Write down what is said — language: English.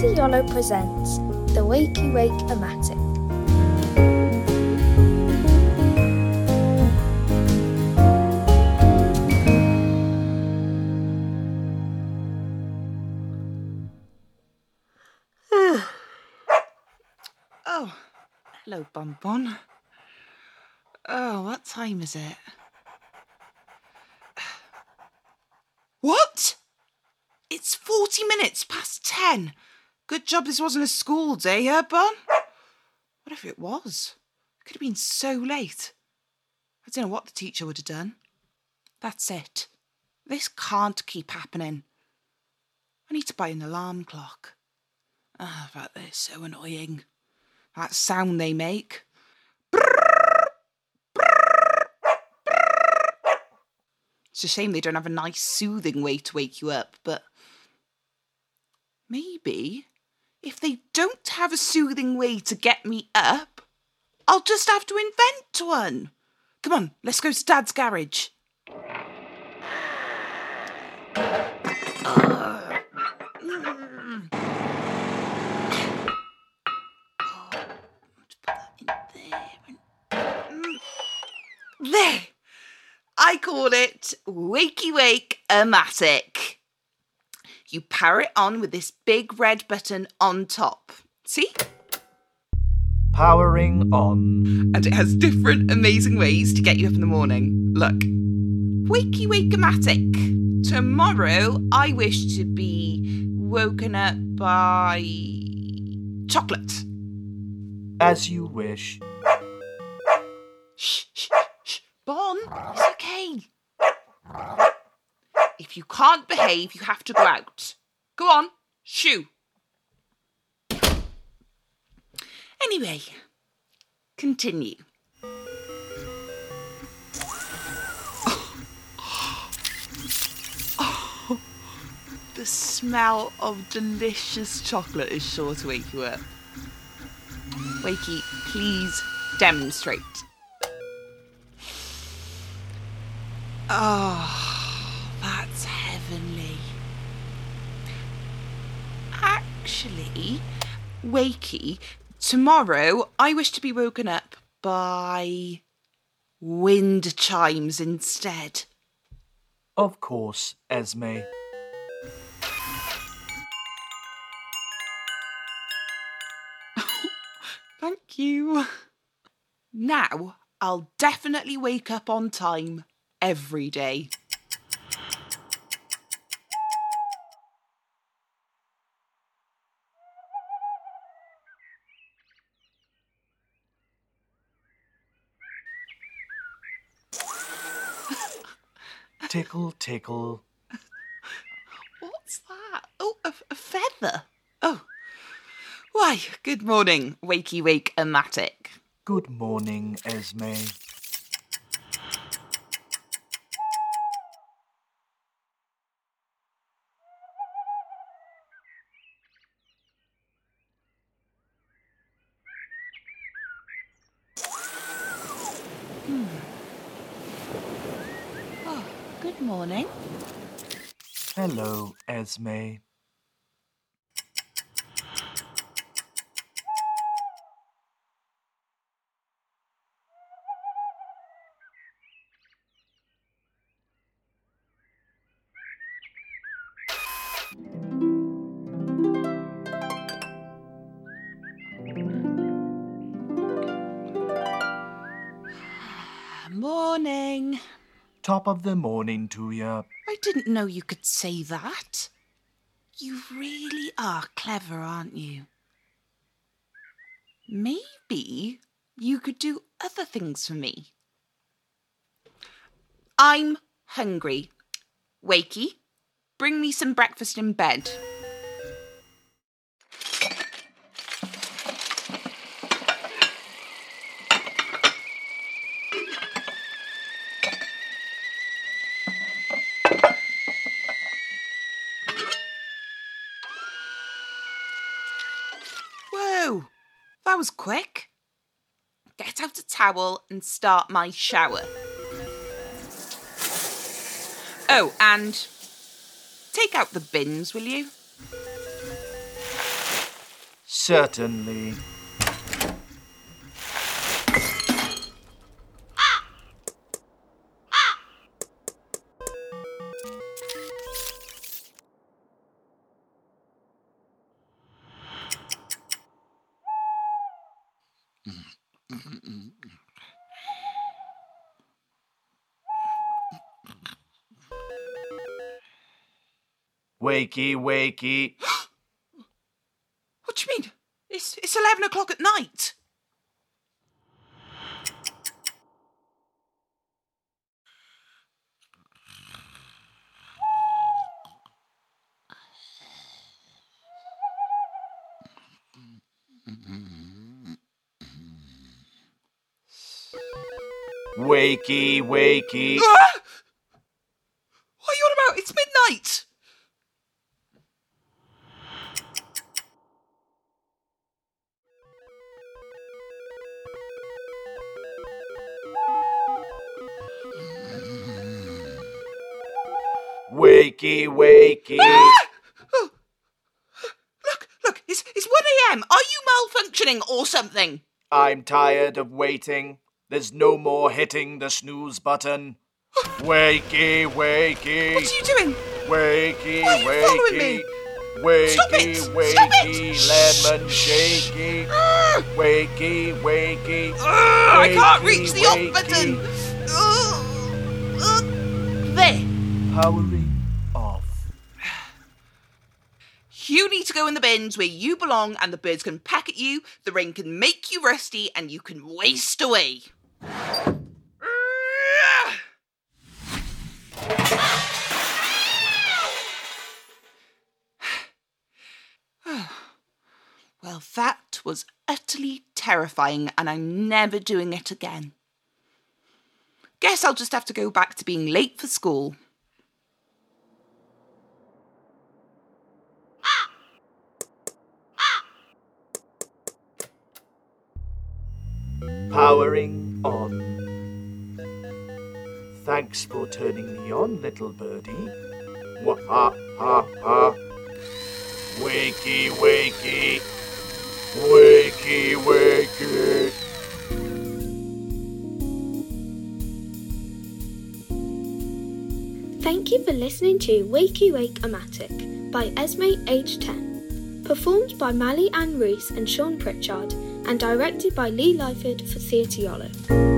City Yolo presents the Wakey Wake Amatic. Oh, hello, Bonbon. Oh, what time is it? What? It's 40 minutes past 10. Good job this wasn't a school day, huh, Bon? What if it was? It could have been so late. I don't know what the teacher would have done. That's it. This can't keep happening. I need to buy an alarm clock. Ah, but they're so annoying. That sound they make. It's a shame they don't have a nice soothing way to wake you up, but maybe if they don't have a soothing way to get me up, I'll just have to invent one. Come on, let's go to Dad's garage. There! I call it Wakey Wake Amatic. You power it on with this big red button on top. See? Powering on. And it has different amazing ways to get you up in the morning. Look. Wakey Wake Amatic. Tomorrow I wish to be woken up by chocolate. As you wish. Shh, shh, shh. Bon, it's okay. If you can't behave, you have to go out. Go on, shoo. Anyway, continue. The smell of delicious chocolate is sure to wake you up. Wakey, please demonstrate. Oh, Actually, Wakey, tomorrow I wish to be woken up by wind chimes instead. Of course, Esme. Thank you. Now I'll definitely wake up on time every day. Tickle, tickle. What's that? Oh, a, a feather. Oh. Why, good morning, Wakey Wake Amatic. Good morning, Esme. Good morning. Hello, Esme. Morning. Top of the morning to you. I didn't know you could say that. You really are clever, aren't you? Maybe you could do other things for me. I'm hungry. Wakey, bring me some breakfast in bed. Was quick. Get out a towel and start my shower. Oh, and take out the bins, will you? Certainly. Wakey, wakey. What do you mean? It's, it's 11 o'clock at night. Wakey, wakey. Ah! What are you on about? It's midnight. Wakey, wakey. Ah! Oh. Look, look, it's, it's 1 a.m. Are you malfunctioning or something? I'm tired of waiting. There's no more hitting the snooze button. Wakey, wakey. What are you doing? Wakey, Why are you following wakey. me? Wakey, Stop it! Stop wakey, it! lemon shaky. Ah! Wakey, wakey. Ah, I can't Wakey, reach the off button. Powering off. You need to go in the bins where you belong, and the birds can peck at you, the rain can make you rusty, and you can waste away. Well, that was utterly terrifying, and I'm never doing it again. Guess I'll just have to go back to being late for school. Powering on. Thanks for turning me on, little birdie. Wah ha ha ha. Wakey, wakey. Wakey, wakey. Thank you for listening to Wakey Wake Amatic by Esme age 10. Performed by Mali Ann Rees and Sean Pritchard and directed by Lee Lyford for Theatr Iolo.